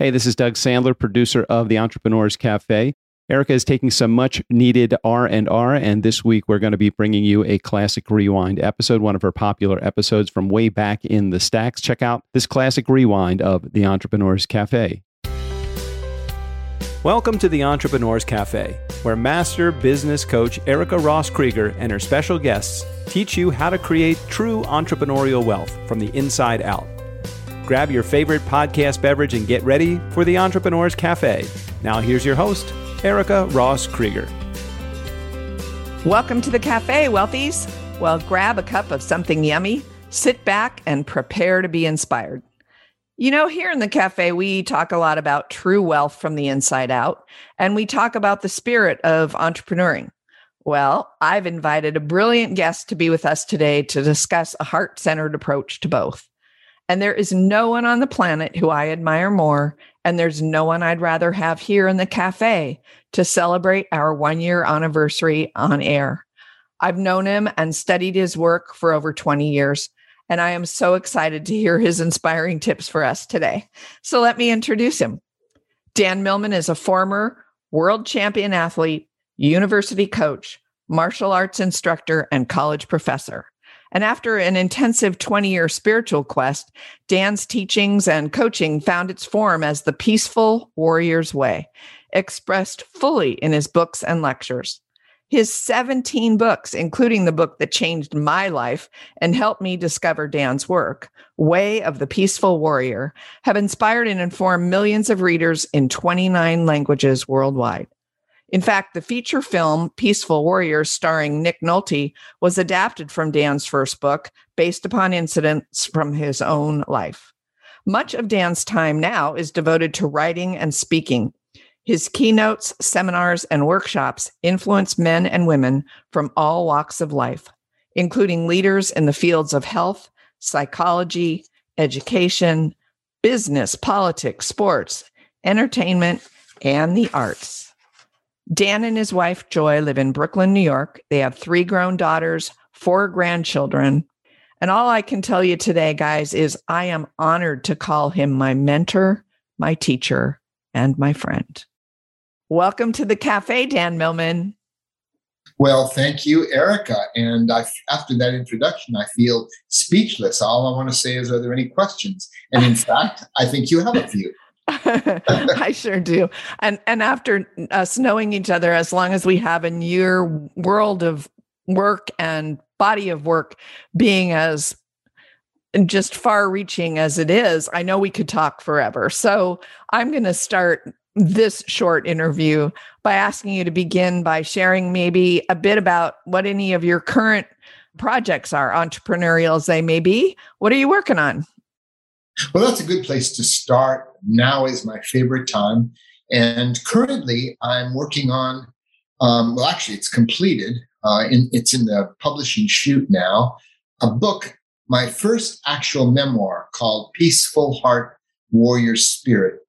Hey, this is Doug Sandler, producer of the Entrepreneurs Cafe. Erica is taking some much needed R&R and this week we're going to be bringing you a classic rewind episode, one of her popular episodes from way back in the stacks. Check out this classic rewind of the Entrepreneurs Cafe. Welcome to the Entrepreneurs Cafe, where master business coach Erica Ross Krieger and her special guests teach you how to create true entrepreneurial wealth from the inside out. Grab your favorite podcast beverage and get ready for the Entrepreneurs Cafe. Now, here's your host, Erica Ross Krieger. Welcome to the cafe, wealthies. Well, grab a cup of something yummy, sit back, and prepare to be inspired. You know, here in the cafe, we talk a lot about true wealth from the inside out, and we talk about the spirit of entrepreneuring. Well, I've invited a brilliant guest to be with us today to discuss a heart centered approach to both. And there is no one on the planet who I admire more. And there's no one I'd rather have here in the cafe to celebrate our one year anniversary on air. I've known him and studied his work for over 20 years. And I am so excited to hear his inspiring tips for us today. So let me introduce him. Dan Millman is a former world champion athlete, university coach, martial arts instructor, and college professor. And after an intensive 20 year spiritual quest, Dan's teachings and coaching found its form as the peaceful warrior's way, expressed fully in his books and lectures. His 17 books, including the book that changed my life and helped me discover Dan's work, Way of the Peaceful Warrior, have inspired and informed millions of readers in 29 languages worldwide. In fact, the feature film Peaceful Warriors, starring Nick Nolte, was adapted from Dan's first book based upon incidents from his own life. Much of Dan's time now is devoted to writing and speaking. His keynotes, seminars, and workshops influence men and women from all walks of life, including leaders in the fields of health, psychology, education, business, politics, sports, entertainment, and the arts. Dan and his wife, Joy, live in Brooklyn, New York. They have three grown daughters, four grandchildren. And all I can tell you today, guys, is I am honored to call him my mentor, my teacher, and my friend. Welcome to the cafe, Dan Millman. Well, thank you, Erica. And I, after that introduction, I feel speechless. All I want to say is, are there any questions? And in fact, I think you have a few. I sure do. And and after uh, us knowing each other as long as we have in your world of work and body of work being as just far reaching as it is, I know we could talk forever. So I'm going to start this short interview by asking you to begin by sharing maybe a bit about what any of your current projects are, entrepreneurial as they may be. What are you working on? Well, that's a good place to start. Now is my favorite time. And currently, I'm working on, um, well, actually, it's completed. Uh, in, it's in the publishing chute now, a book, my first actual memoir called Peaceful Heart, Warrior Spirit.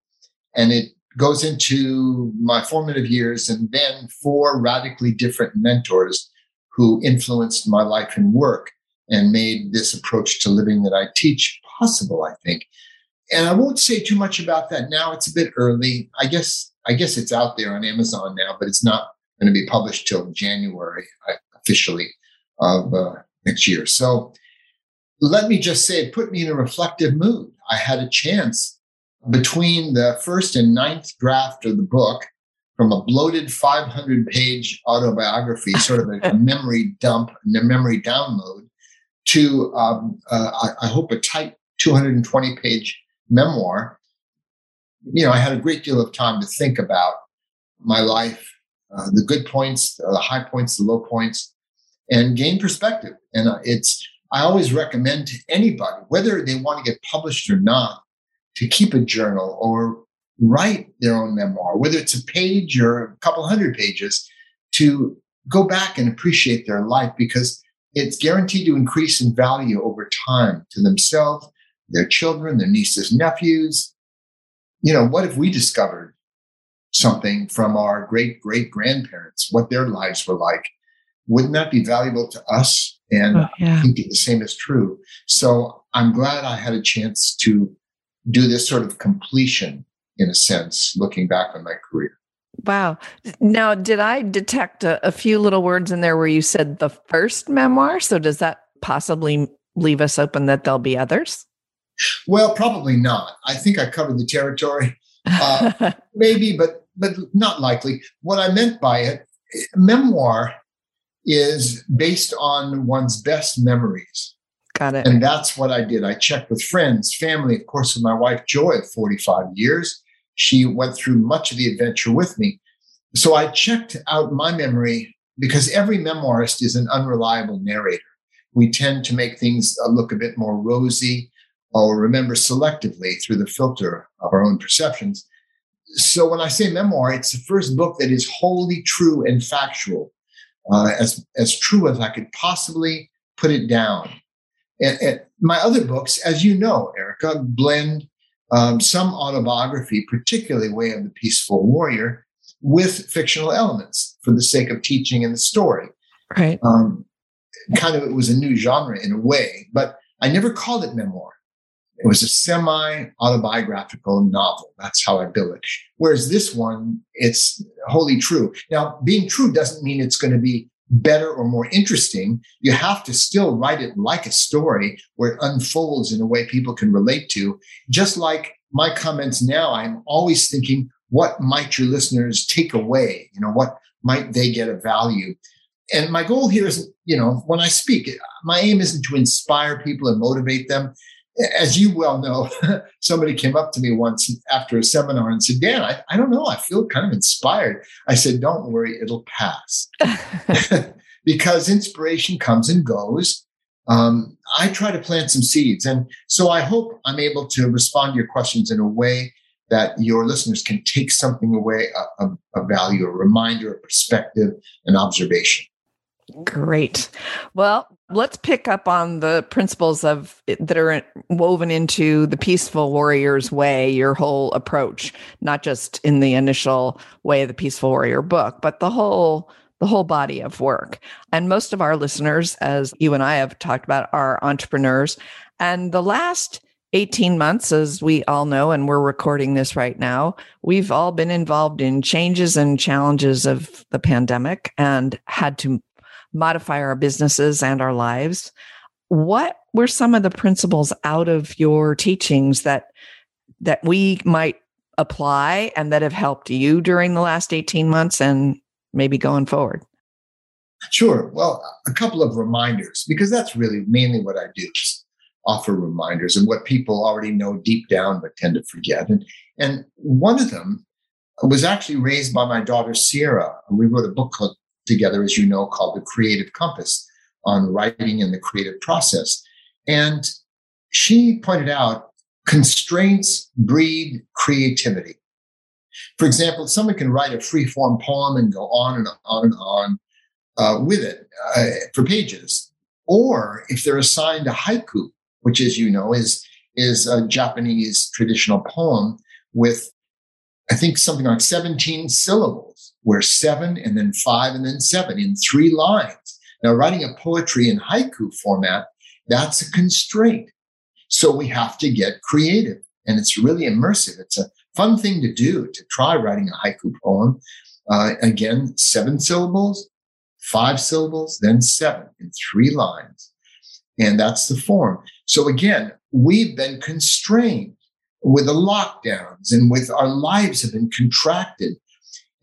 And it goes into my formative years and then four radically different mentors who influenced my life and work and made this approach to living that I teach possible, I think. And I won't say too much about that now. It's a bit early. I guess I guess it's out there on Amazon now, but it's not going to be published till January officially of uh, next year. So let me just say it put me in a reflective mood. I had a chance between the first and ninth draft of the book from a bloated 500 page autobiography, sort of a, a memory dump, a memory download, to um, uh, I, I, hope a tight 220 page memoir, you know, I had a great deal of time to think about my life, uh, the good points, the high points, the low points, and gain perspective. And uh, it's, I always recommend to anybody, whether they want to get published or not, to keep a journal or write their own memoir, whether it's a page or a couple hundred pages, to go back and appreciate their life because it's guaranteed to increase in value over time to themselves their children, their nieces, nephews. You know, what if we discovered something from our great great grandparents, what their lives were like? Wouldn't that be valuable to us? And oh, yeah. I think the same is true. So I'm glad I had a chance to do this sort of completion in a sense, looking back on my career. Wow. Now, did I detect a, a, few little words in there where you said the first memoir? So, does that possibly leave us open that there'll be others? Well, probably not. I think I covered the territory. Uh, maybe, but but not likely. What I meant by it, memoir is based on one's best memories. Got it. And that's what I did. I checked with friends, family, of course, with my wife Joy of 45 years. She went through much of the adventure with me. So I checked out my memory because every memoirist is an unreliable narrator. We tend to make things uh, look a bit more rosy or remember selectively through the filter of our own perceptions. So when I say memoir, it's the first book that is wholly true and factual, uh, as, as true as I could possibly put it down. And, and my other books, as you know, Erica, blend um, some autobiography, particularly Way of the Peaceful Warrior, with fictional elements for the sake of teaching and the story. Right. Um, kind of, it was a new genre in a way, but I never called it memoir. It was a semi autobiographical novel. That's how I bill it. Whereas this one, it's wholly true. Now, being true doesn't mean it's going to be better or more interesting. You have to still write it like a story where it unfolds in a way people can relate to. Just like my comments now, I'm always thinking, what might your listeners take away? You know, what might they get of value? And my goal here is, you know, when I speak, my aim isn't to inspire people and motivate them. As you well know, somebody came up to me once after a seminar and said, Dan, I, I don't know, I feel kind of inspired. I said, Don't worry, it'll pass. because inspiration comes and goes um, I try to plant some seeds. And so I hope I'm able to respond to your questions in a way that your listeners can take something away of, of value, a reminder, a perspective, an observation. Great. Well, let's pick up on the principles of that are woven into the peaceful warrior's way, your whole approach, not just in the initial way of the peaceful warrior book, but the whole the whole body of work. And most of our listeners, as you and I have talked about, are entrepreneurs. And the last 18 months, as we all know, and we're recording this right now, we've all been involved in changes and challenges of the pandemic and had to modify our businesses and our lives. What were some of the principles out of your teachings that that we might apply and that have helped you during the last 18 months and maybe going forward? Sure. Well, a couple of reminders, because that's really mainly what I do is offer reminders and what people already know deep down but tend to forget. And, and one of them was actually raised by my daughter Sierra. We wrote a book called, together, as you know, called The Creative Compass on writing and the creative process. And she pointed out constraints breed creativity. For example, someone can write a free form poem and go on and on and on uh, with it uh, for pages. Or if they're assigned a haiku, which, as you know, is is a Japanese traditional poem with, I think, something like 17 syllables, where seven and then five and then seven in three lines. Now, writing a poetry in haiku format, that's a constraint. So we have to get creative and it's really immersive. It's a fun thing to do to try writing a haiku poem. Uh, again, seven syllables, five syllables, then seven in three lines. And that's the form. So again, we've been constrained with the lockdowns and with our lives have been contracted.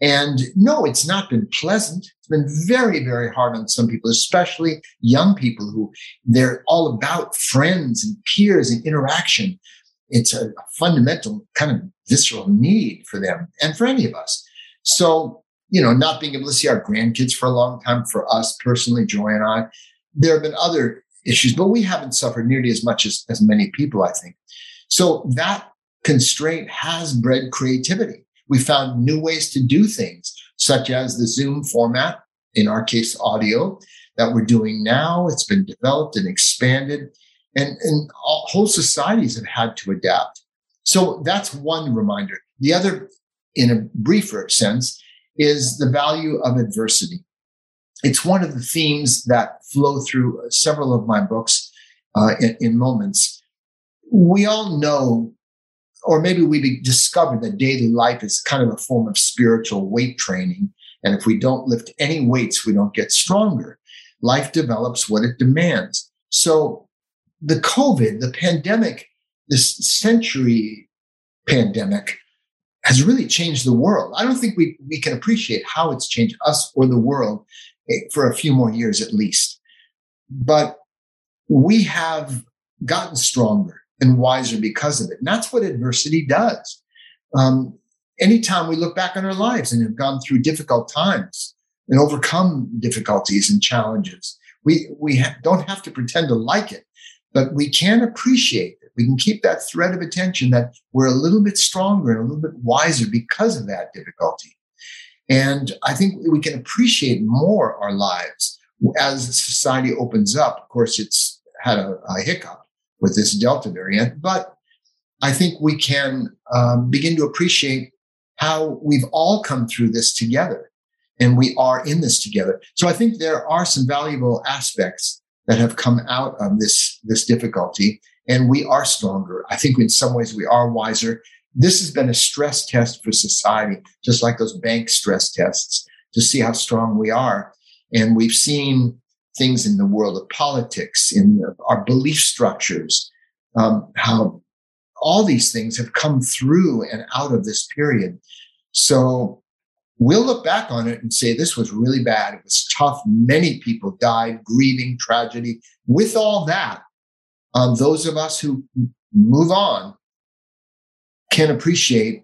And no, it's not been pleasant. It's been very, very hard on some people, especially young people who they're all about friends and peers and interaction it's a fundamental kind of visceral need for them and for any of us. So, you know, not being able to see our grandkids for a long time for us personally, Joy and I, there have been other issues, but we haven't suffered nearly as much as, as many people, I think. So that constraint has bred creativity. We found new ways to do things, such as the Zoom format, in our case, audio, that we're doing now. It's been developed and expanded and, and whole societies have had to adapt. So that's one reminder. The other, in a briefer sense, is the value of adversity. It's one of the themes that flow through several of my books uh, in, in moments. We all know or maybe we discovered that daily life is kind of a form of spiritual weight training. And if we don't lift any weights, we don't get stronger. Life develops what it demands. So the COVID, the pandemic, this century pandemic has really changed the world. I don't think we, we can appreciate how it's changed us or the world eh, for a few more years at least. But we have gotten stronger and wiser because of it. And that's what adversity does. Um, anytime we look back on our lives and have gone through difficult times and overcome difficulties and challenges, we, we ha- don't have to pretend to like it, but we can appreciate it. We can keep that thread of attention that we're a little bit stronger and a little bit wiser because of that difficulty. And I think we can appreciate more our lives as society opens up. Of course, it's had a, a hiccup with this Delta variant, but I think we can um, begin to appreciate how we've all come through this together and we are in this together. So I think there are some valuable aspects that have come out of this, this difficulty and we are stronger. I think in some ways we are wiser. This has been a stress test for society, just like those bank stress tests to see how strong we are. And we've seen things in the world of politics, in our belief structures, um, how all these things have come through and out of this period. So we'll look back on it and say this was really bad. It was tough. Many people died, grieving, tragedy. With all that, um, those of us who move on can appreciate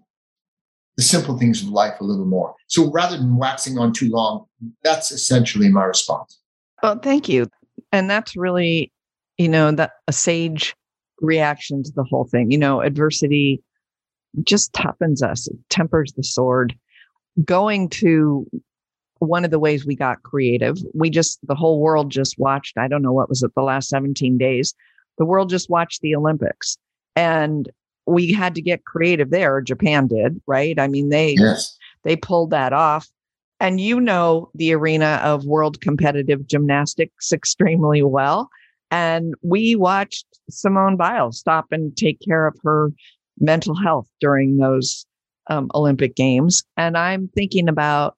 the simple things of life a little more. So rather than waxing on too long, that's essentially my response. Well, thank you. And that's really, you know, that a sage reaction to the whole thing. You know, adversity just toughens us, it tempers the sword. Going to one of the ways we got creative, we just, the whole world just watched, I don't know what was it, the last 17 days, the world just watched the Olympics. And we had to get creative there. Japan did, right? I mean, they yes. they pulled that off and you know the arena of world competitive gymnastics extremely well. And we watched Simone Biles stop and take care of her mental health during those um, Olympic Games. And I'm thinking about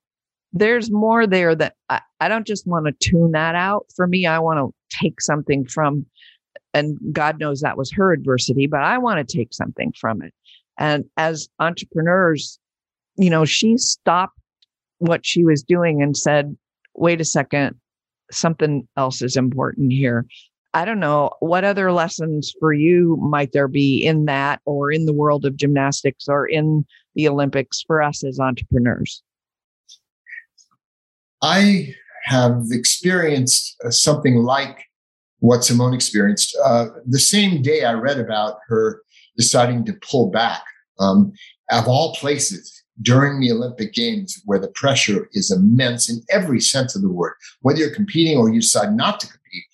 there's more there that I, I don't just want to tune that out. For me, I want to take something from, and God knows that was her adversity, but I want to take something from it. And as entrepreneurs, you know, she stopped what she was doing and said, wait a second, something else is important here. I don't know what other lessons for you might there be in that or in the world of gymnastics or in the Olympics for us as entrepreneurs? I have experienced uh, something like what Simone experienced. Uh, the same day I read about her deciding to pull back, um, of all places, during the Olympic Games where the pressure is immense in every sense of the word, whether you're competing or you decide not to compete.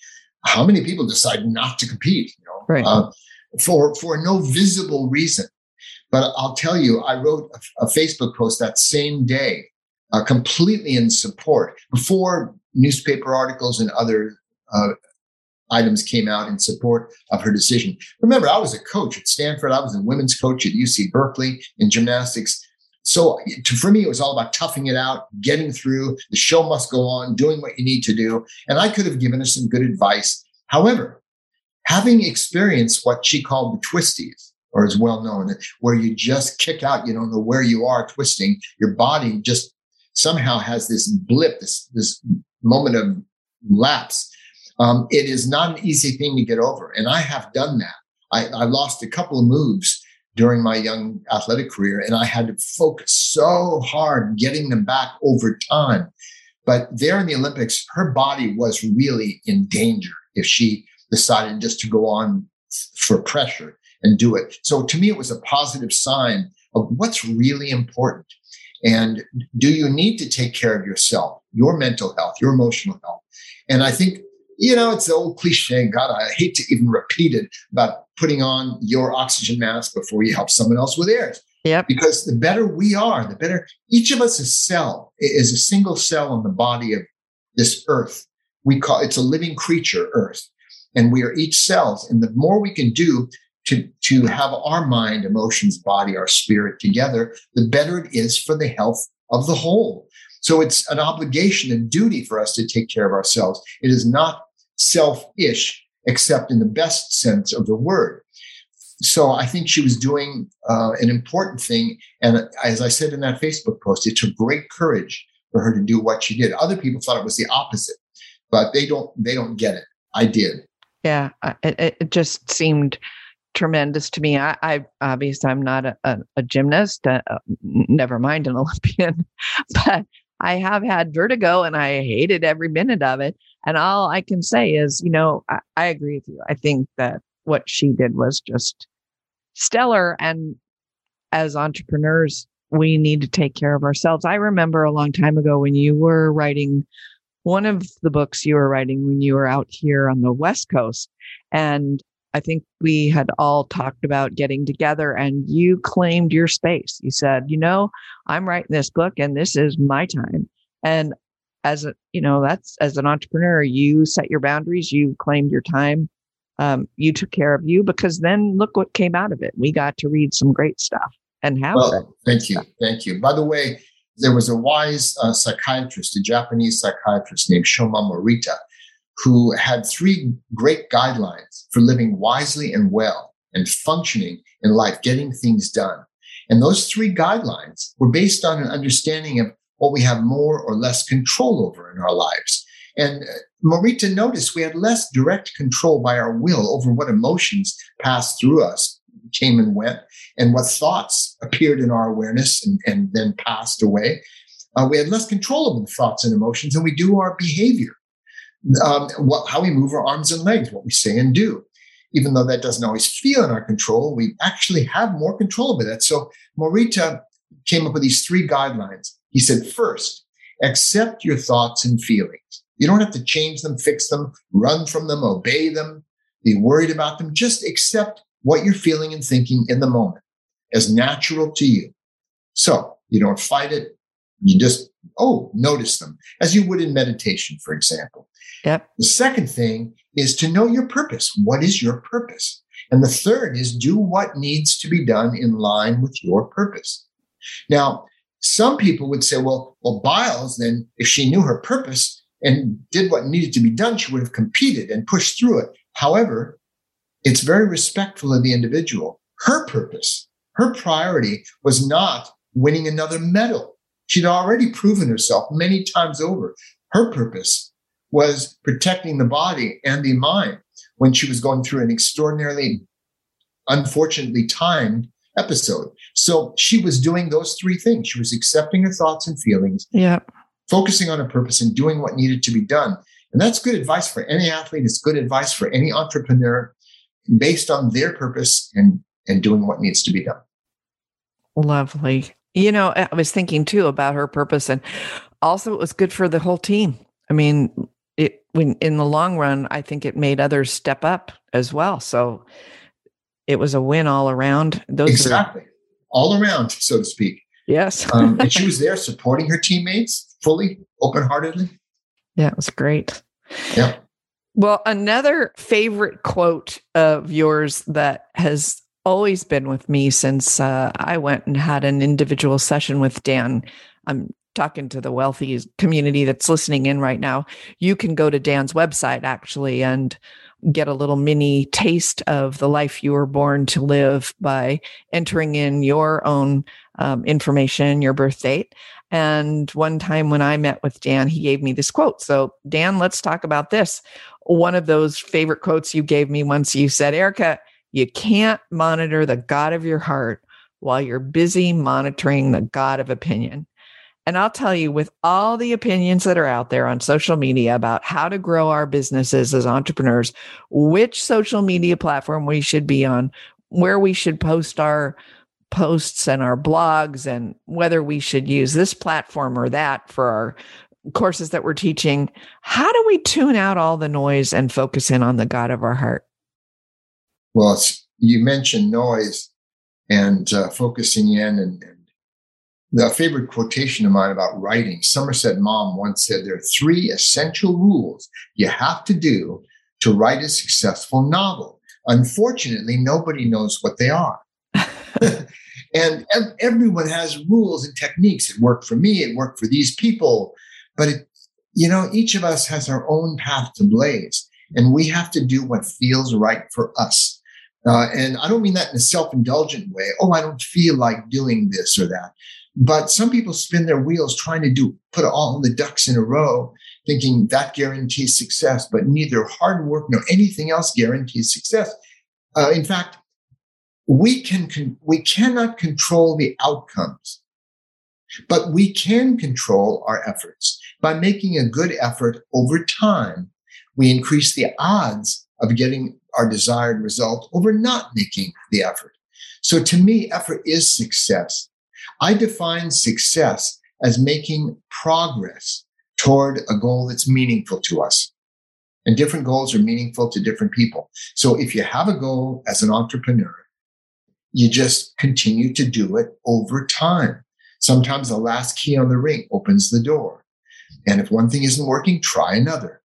How many people decide not to compete? You know, right. uh, for for no visible reason. But I'll tell you, I wrote a, a Facebook post that same day, uh, completely in support before newspaper articles and other uh, items came out in support of her decision. Remember, I was a coach at Stanford. I was a women's coach at UC Berkeley in gymnastics. So to, for me, it was all about toughing it out, getting through. The show must go on, doing what you need to do. And I could have given her some good advice. However, having experienced what she called the twisties, or is well known, where you just kick out, you don't know where you are twisting, your body just somehow has this blip, this, this moment of lapse. Um, it is not an easy thing to get over. And I have done that. I, I lost a couple of moves during my young athletic career. And I had to focus so hard getting them back over time. But there in the Olympics, her body was really in danger if she decided just to go on for pressure and do it. So to me, it was a positive sign of what's really important. And do you need to take care of yourself, your mental health, your emotional health? And I think you know, it's the old cliche. God, I hate to even repeat it about putting on your oxygen mask before you help someone else with theirs. Yep. Because the better we are, the better each of us is cell is a single cell in the body of this earth. We call it's a living creature, earth. And we are each cells. And the more we can do to, to have our mind, emotions, body, our spirit together, the better it is for the health of the whole. So it's an obligation, a duty for us to take care of ourselves. It is not selfish, except in the best sense of the word. So I think she was doing uh, an important thing. And as I said in that Facebook post, it took great courage for her to do what she did. Other people thought it was the opposite, but they don't, they don't get it. I did. Yeah. It, it just seemed tremendous to me. I, I obviously I'm not a, a, a gymnast, uh, never mind an Olympian, but I have had vertigo and I hated every minute of it. And all I can say is, you know, I, I agree with you. I think that what she did was just stellar. And as entrepreneurs, we need to take care of ourselves. I remember a long time ago when you were writing one of the books you were writing when you were out here on the West Coast. And I think we had all talked about getting together and you claimed your space. You said, you know, I'm writing this book and this is my time. And as a, you know, that's as an entrepreneur, you set your boundaries, you claimed your time. Um, you took care of you because then look what came out of it. We got to read some great stuff and have well, thank you. Thank you. By the way, there was a wise uh, psychiatrist, a Japanese psychiatrist named Shoma Morita, who had three great guidelines for living wisely and well and functioning in life, getting things done. And those three guidelines were based on an understanding of what we have more or less control over in our lives. And uh, Morita noticed we had less direct control by our will over what emotions passed through us, came and went, and what thoughts appeared in our awareness and, and then passed away. Uh, we had less control over the thoughts and emotions than we do our behavior um, what, how we move our arms and legs, what we say and do. Even though that doesn't always feel in our control, we actually have more control over that. So Morita came up with these three guidelines. He said, first, accept your thoughts and feelings. You don't have to change them, fix them, run from them, obey them, be worried about them. Just accept what you're feeling and thinking in the moment as natural to you. So you don't fight it. You just, oh, notice them as you would in meditation, for example. Yep. The second thing is to know your purpose. What is your purpose? And the third is do what needs to be done in line with your purpose. Now, some people would say, well, well, Biles, then if she knew her purpose and did what needed to be done, she would have competed and pushed through it. However, it's very respectful of the individual. Her purpose, her priority was not winning another medal. She'd already proven herself many times over. Her purpose was protecting the body and the mind when she was going through an extraordinarily, unfortunately timed episode. So she was doing those three things. She was accepting her thoughts and feelings, yeah, focusing on her purpose and doing what needed to be done. And that's good advice for any athlete. It's good advice for any entrepreneur based on their purpose and, and doing what needs to be done. Lovely. You know, I was thinking too about her purpose and also it was good for the whole team. I mean, it when in the long run, I think it made others step up as well. So it was a win all around. Those exactly, are, all around, so to speak. Yes, um, and she was there supporting her teammates fully, open heartedly. Yeah, it was great. Yeah. Well, another favorite quote of yours that has always been with me since uh, I went and had an individual session with Dan. I'm talking to the wealthy community that's listening in right now, you can go to Dan's website actually and get a little mini taste of the life you were born to live by entering in your own um, information, your birth date. And one time when I met with Dan, he gave me this quote. So, Dan, let's talk about this. One of those favorite quotes you gave me once you said, Erica, you can't monitor the God of your heart while you're busy monitoring the God of opinion. And I'll tell you, with all the opinions that are out there on social media about how to grow our businesses as entrepreneurs, which social media platform we should be on, where we should post our posts and our blogs, and whether we should use this platform or that for our courses that we're teaching, how do we tune out all the noise and focus in on the God of our heart? Well, you mentioned noise and uh, focusing in and, and the favorite quotation of mine about writing, Somerset Maugham once said, there are three essential rules you have to do to write a successful novel. Unfortunately, nobody knows what they are. and ev- everyone has rules and techniques. It worked for me, it worked for these people. But it, you know, each of us has our own path to blaze, and we have to do what feels right for us. Uh, and I don't mean that in a self indulgent way. Oh, I don't feel like doing this or that. But some people spin their wheels trying to do, put all the ducks in a row, thinking that guarantees success. But neither hard work nor anything else guarantees success. Uh, in fact, we can, con- we cannot control the outcomes, but we can control our efforts. By making a good effort over time, we increase the odds of getting our desired result over not making the effort. So to me, effort is success. I define success as making progress toward a goal that's meaningful to us. And different goals are meaningful to different people. So if you have a goal as an entrepreneur, you just continue to do it over time. Sometimes the last key on the ring opens the door. And if one thing isn't working, try another.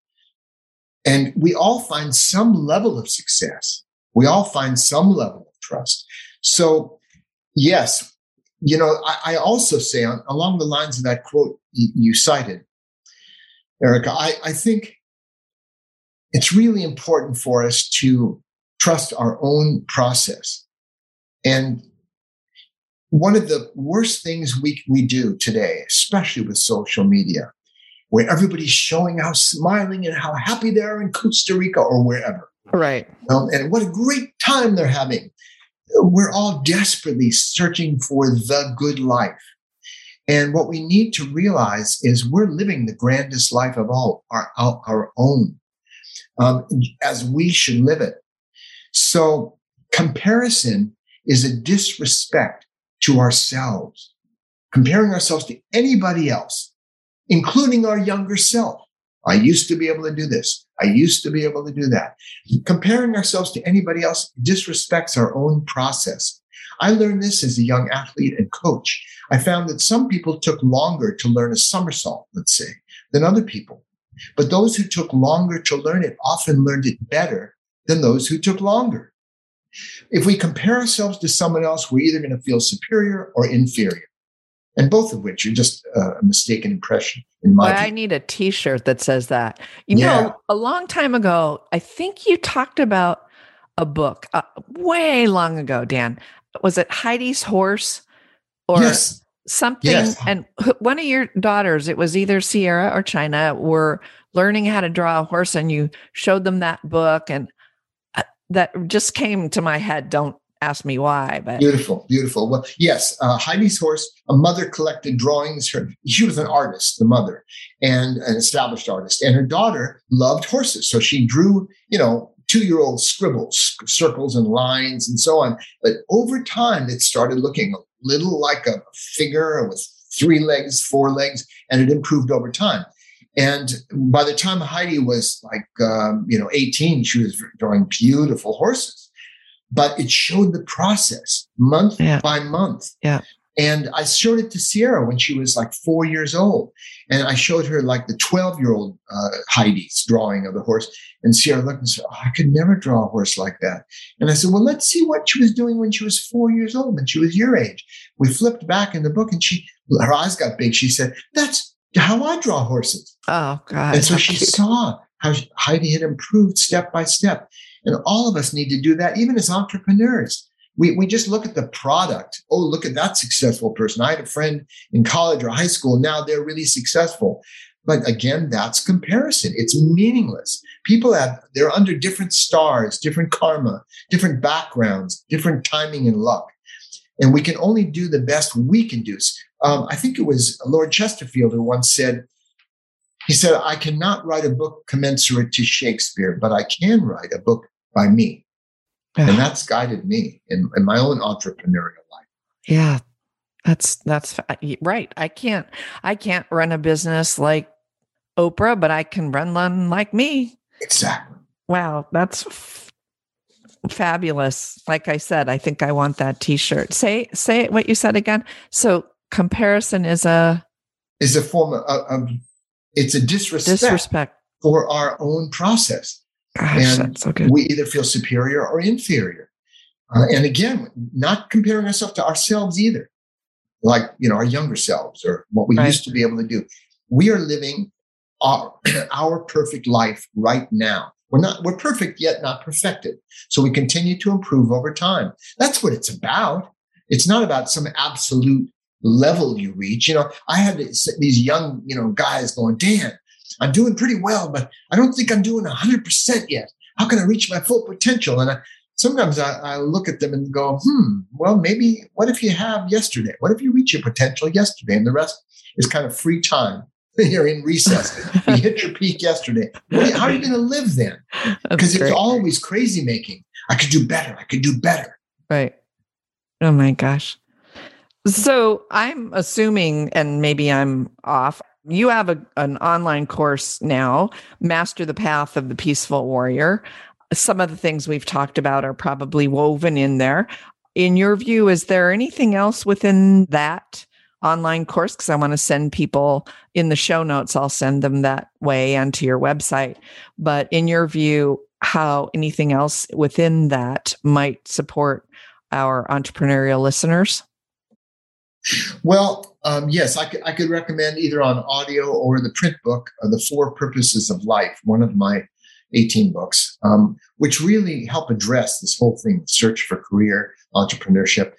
And we all find some level of success. We all find some level of trust. So yes, you know, I, I also say on, along the lines of that quote you, you cited, Erica, I, I think it's really important for us to trust our own process. And one of the worst things we, we do today, especially with social media, where everybody's showing how smiling and how happy they are in Costa Rica or wherever. Right. Um, and what a great time they're having. We're all desperately searching for the good life. And what we need to realize is we're living the grandest life of all, our, our own, um, as we should live it. So comparison is a disrespect to ourselves. Comparing ourselves to anybody else, including our younger self. I used to be able to do this. I used to be able to do that. Comparing ourselves to anybody else disrespects our own process. I learned this as a young athlete and coach. I found that some people took longer to learn a somersault, let's say, than other people. But those who took longer to learn it often learned it better than those who took longer. If we compare ourselves to someone else, we're either going to feel superior or inferior. And both of which are just a mistaken impression in my well, I need a t-shirt that says that. You yeah. know, a long time ago, I think you talked about a book uh, way long ago, Dan. Was it Heidi's Horse or yes. something? Yes. And one of your daughters, it was either Sierra or China, were learning how to draw a horse, and you showed them that book, and uh, that just came to my head. Don't ask me why, but beautiful, beautiful. Well, yes, uh, Heidi's horse. A mother collected drawings. Her she was an artist, the mother, and an established artist, and her daughter loved horses, so she drew, you know, two-year-old scribbles, circles and lines, and so on. But over time, it started looking a little like a figure with three legs, four legs, and it improved over time. And by the time Heidi was like, um, you know, 18, she was drawing beautiful horses but it showed the process month yeah. by month. Yeah. And I showed it to Sierra when she was like four years old. And I showed her like the 12 year old uh, Heidi's drawing of the horse. And Sierra looked and said, oh, I could never draw a horse like that. And I said, Well, let's see what she was doing when she was four years old, when she was your age. We flipped back in the book and she, her eyes got big. She said, That's how I draw horses. Oh, God. And so she cute. saw how Heidi had improved step by step. And all of us need to do that, even as entrepreneurs. We, we just look at the product. Oh, look at that successful person. I had a friend in college or high school. Now they're really successful. But again, that's comparison. It's meaningless. People have, they're under different stars, different karma, different backgrounds, different timing and luck. And we can only do the best we can do. Um, I think it was Lord Chesterfield who once said, he said, I cannot write a book commensurate to Shakespeare, but I can write a book by me. Yeah. And that's guided me in, in my own entrepreneurial life. Yeah. That's that's right. I can't I can't run a business like Oprah, but I can run one like me. Exactly. Wow, that's f- fabulous. Like I said, I think I want that t-shirt. Say say what you said again. So comparison is a is a form of, of it's a disrespect, disrespect for our own process Gosh, and so we either feel superior or inferior. Uh, and again, not comparing ourselves to ourselves either, like you know our younger selves or what we right. used to be able to do. We are living our, our perfect life right now. We're not we're perfect yet not perfected. So we continue to improve over time. That's what it's about. It's not about some absolute level you reach. You know, I had these young, you know, guys going, Dan, I'm doing pretty well, but I don't think I'm doing 100% yet. How can I reach my full potential? And I, sometimes I, I, look at them and go, hmm, well, maybe what if you have yesterday? What if you reach your potential yesterday and the rest is kind of free time? You're in recess. you hit your peak yesterday. How are you going to live then? Because it's always crazy making. I could do better. I could do better. Right. Oh my gosh. So I'm assuming, and maybe I'm off, you have a, an online course now, Master the Path of the Peaceful Warrior. Some of the things we've talked about are probably woven in there. In your view, is there anything else within that online course? Because I want to send people in the show notes, I'll send them that way and to your website. But in your view, how anything else within that might support our entrepreneurial listeners? Well, um, yes, I could, I could recommend either on audio or the print book, uh, The Four Purposes of Life, one of my 18 books, um, which really help address this whole thing search for career, entrepreneurship.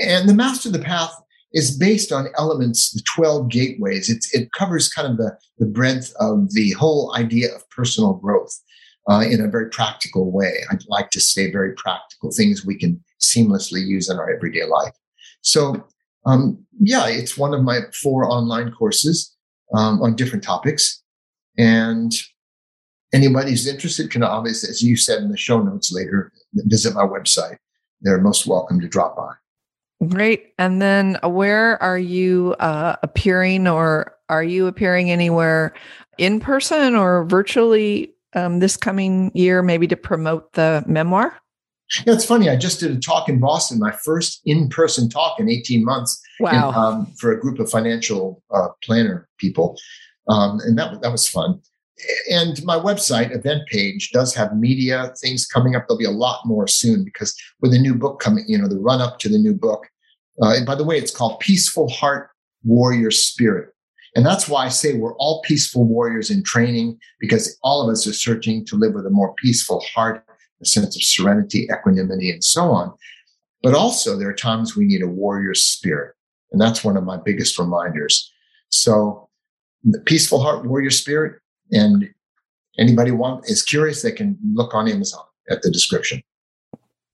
And the Master of the Path is based on elements, the 12 gateways. It, it covers kind of the, the breadth of the whole idea of personal growth uh, in a very practical way. I'd like to say very practical things we can seamlessly use in our everyday life. So um, yeah, it's one of my four online courses um, on different topics. And anybody who's interested can obviously, as you said in the show notes later, visit my website. They're most welcome to drop by. Great. And then where are you uh, appearing or are you appearing anywhere in person or virtually um, this coming year, maybe to promote the memoir? Yeah, it's funny. I just did a talk in Boston, my first in-person talk in 18 months. Wow! In, um, for a group of financial uh, planner people, um, and that that was fun. And my website event page does have media things coming up. There'll be a lot more soon because with the new book coming, you know, the run up to the new book. Uh, and by the way, it's called Peaceful Heart Warrior Spirit. And that's why I say we're all peaceful warriors in training because all of us are searching to live with a more peaceful heart a sense of serenity, equanimity, and so on. But also, there are times we need a warrior spirit. And that's one of my biggest reminders. So, the peaceful heart, warrior spirit, and anybody want is curious, they can look on Amazon at the description.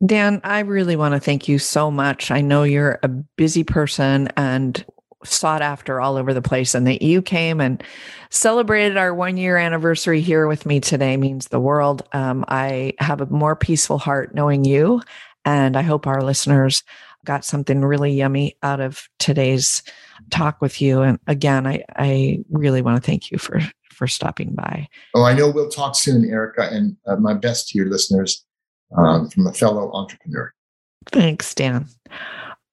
Dan, I really want to thank you so much. I know you're a busy person and sought after all over the place and that you came and celebrated our one year anniversary here with me today means the world. Um, I have a more peaceful heart knowing you, and I hope our listeners got something really yummy out of today's talk with you. And again, I, I really want to thank you for for stopping by. Oh, I know we'll talk soon, Erica, and uh, my best to your listeners um, from a fellow entrepreneur. Thanks, Dan.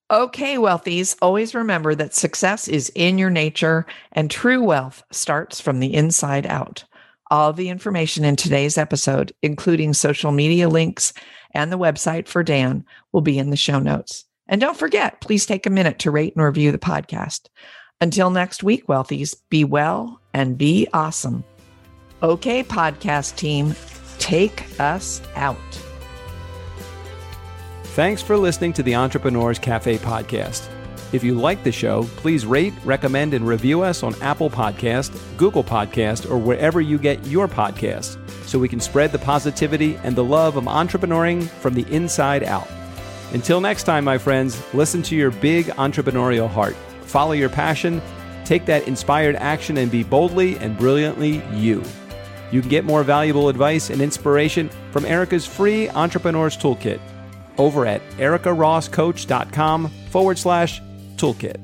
Okay, wealthies, always remember that success is in your nature and true wealth starts from the inside out. All the information in today's episode, including social media links and the website for Dan, will be in the show notes. And don't forget, please take a minute to rate and review the podcast. Until next week, wealthies, be well and be awesome. Okay, podcast team, take us out. Thanks for listening to the Entrepreneurs Cafe podcast. If you like the show, please rate, recommend, and review us on Apple Podcast, Google Podcast, or wherever you get your podcasts so we can spread the positivity and the love of entrepreneuring from the inside out. Until next time, my friends, listen to your big entrepreneurial heart. Follow your passion, take that inspired action, and be boldly and brilliantly you. You can get more valuable advice and inspiration from Erica's free Entrepreneur's Toolkit over at ericarosscoach.com forward slash toolkit.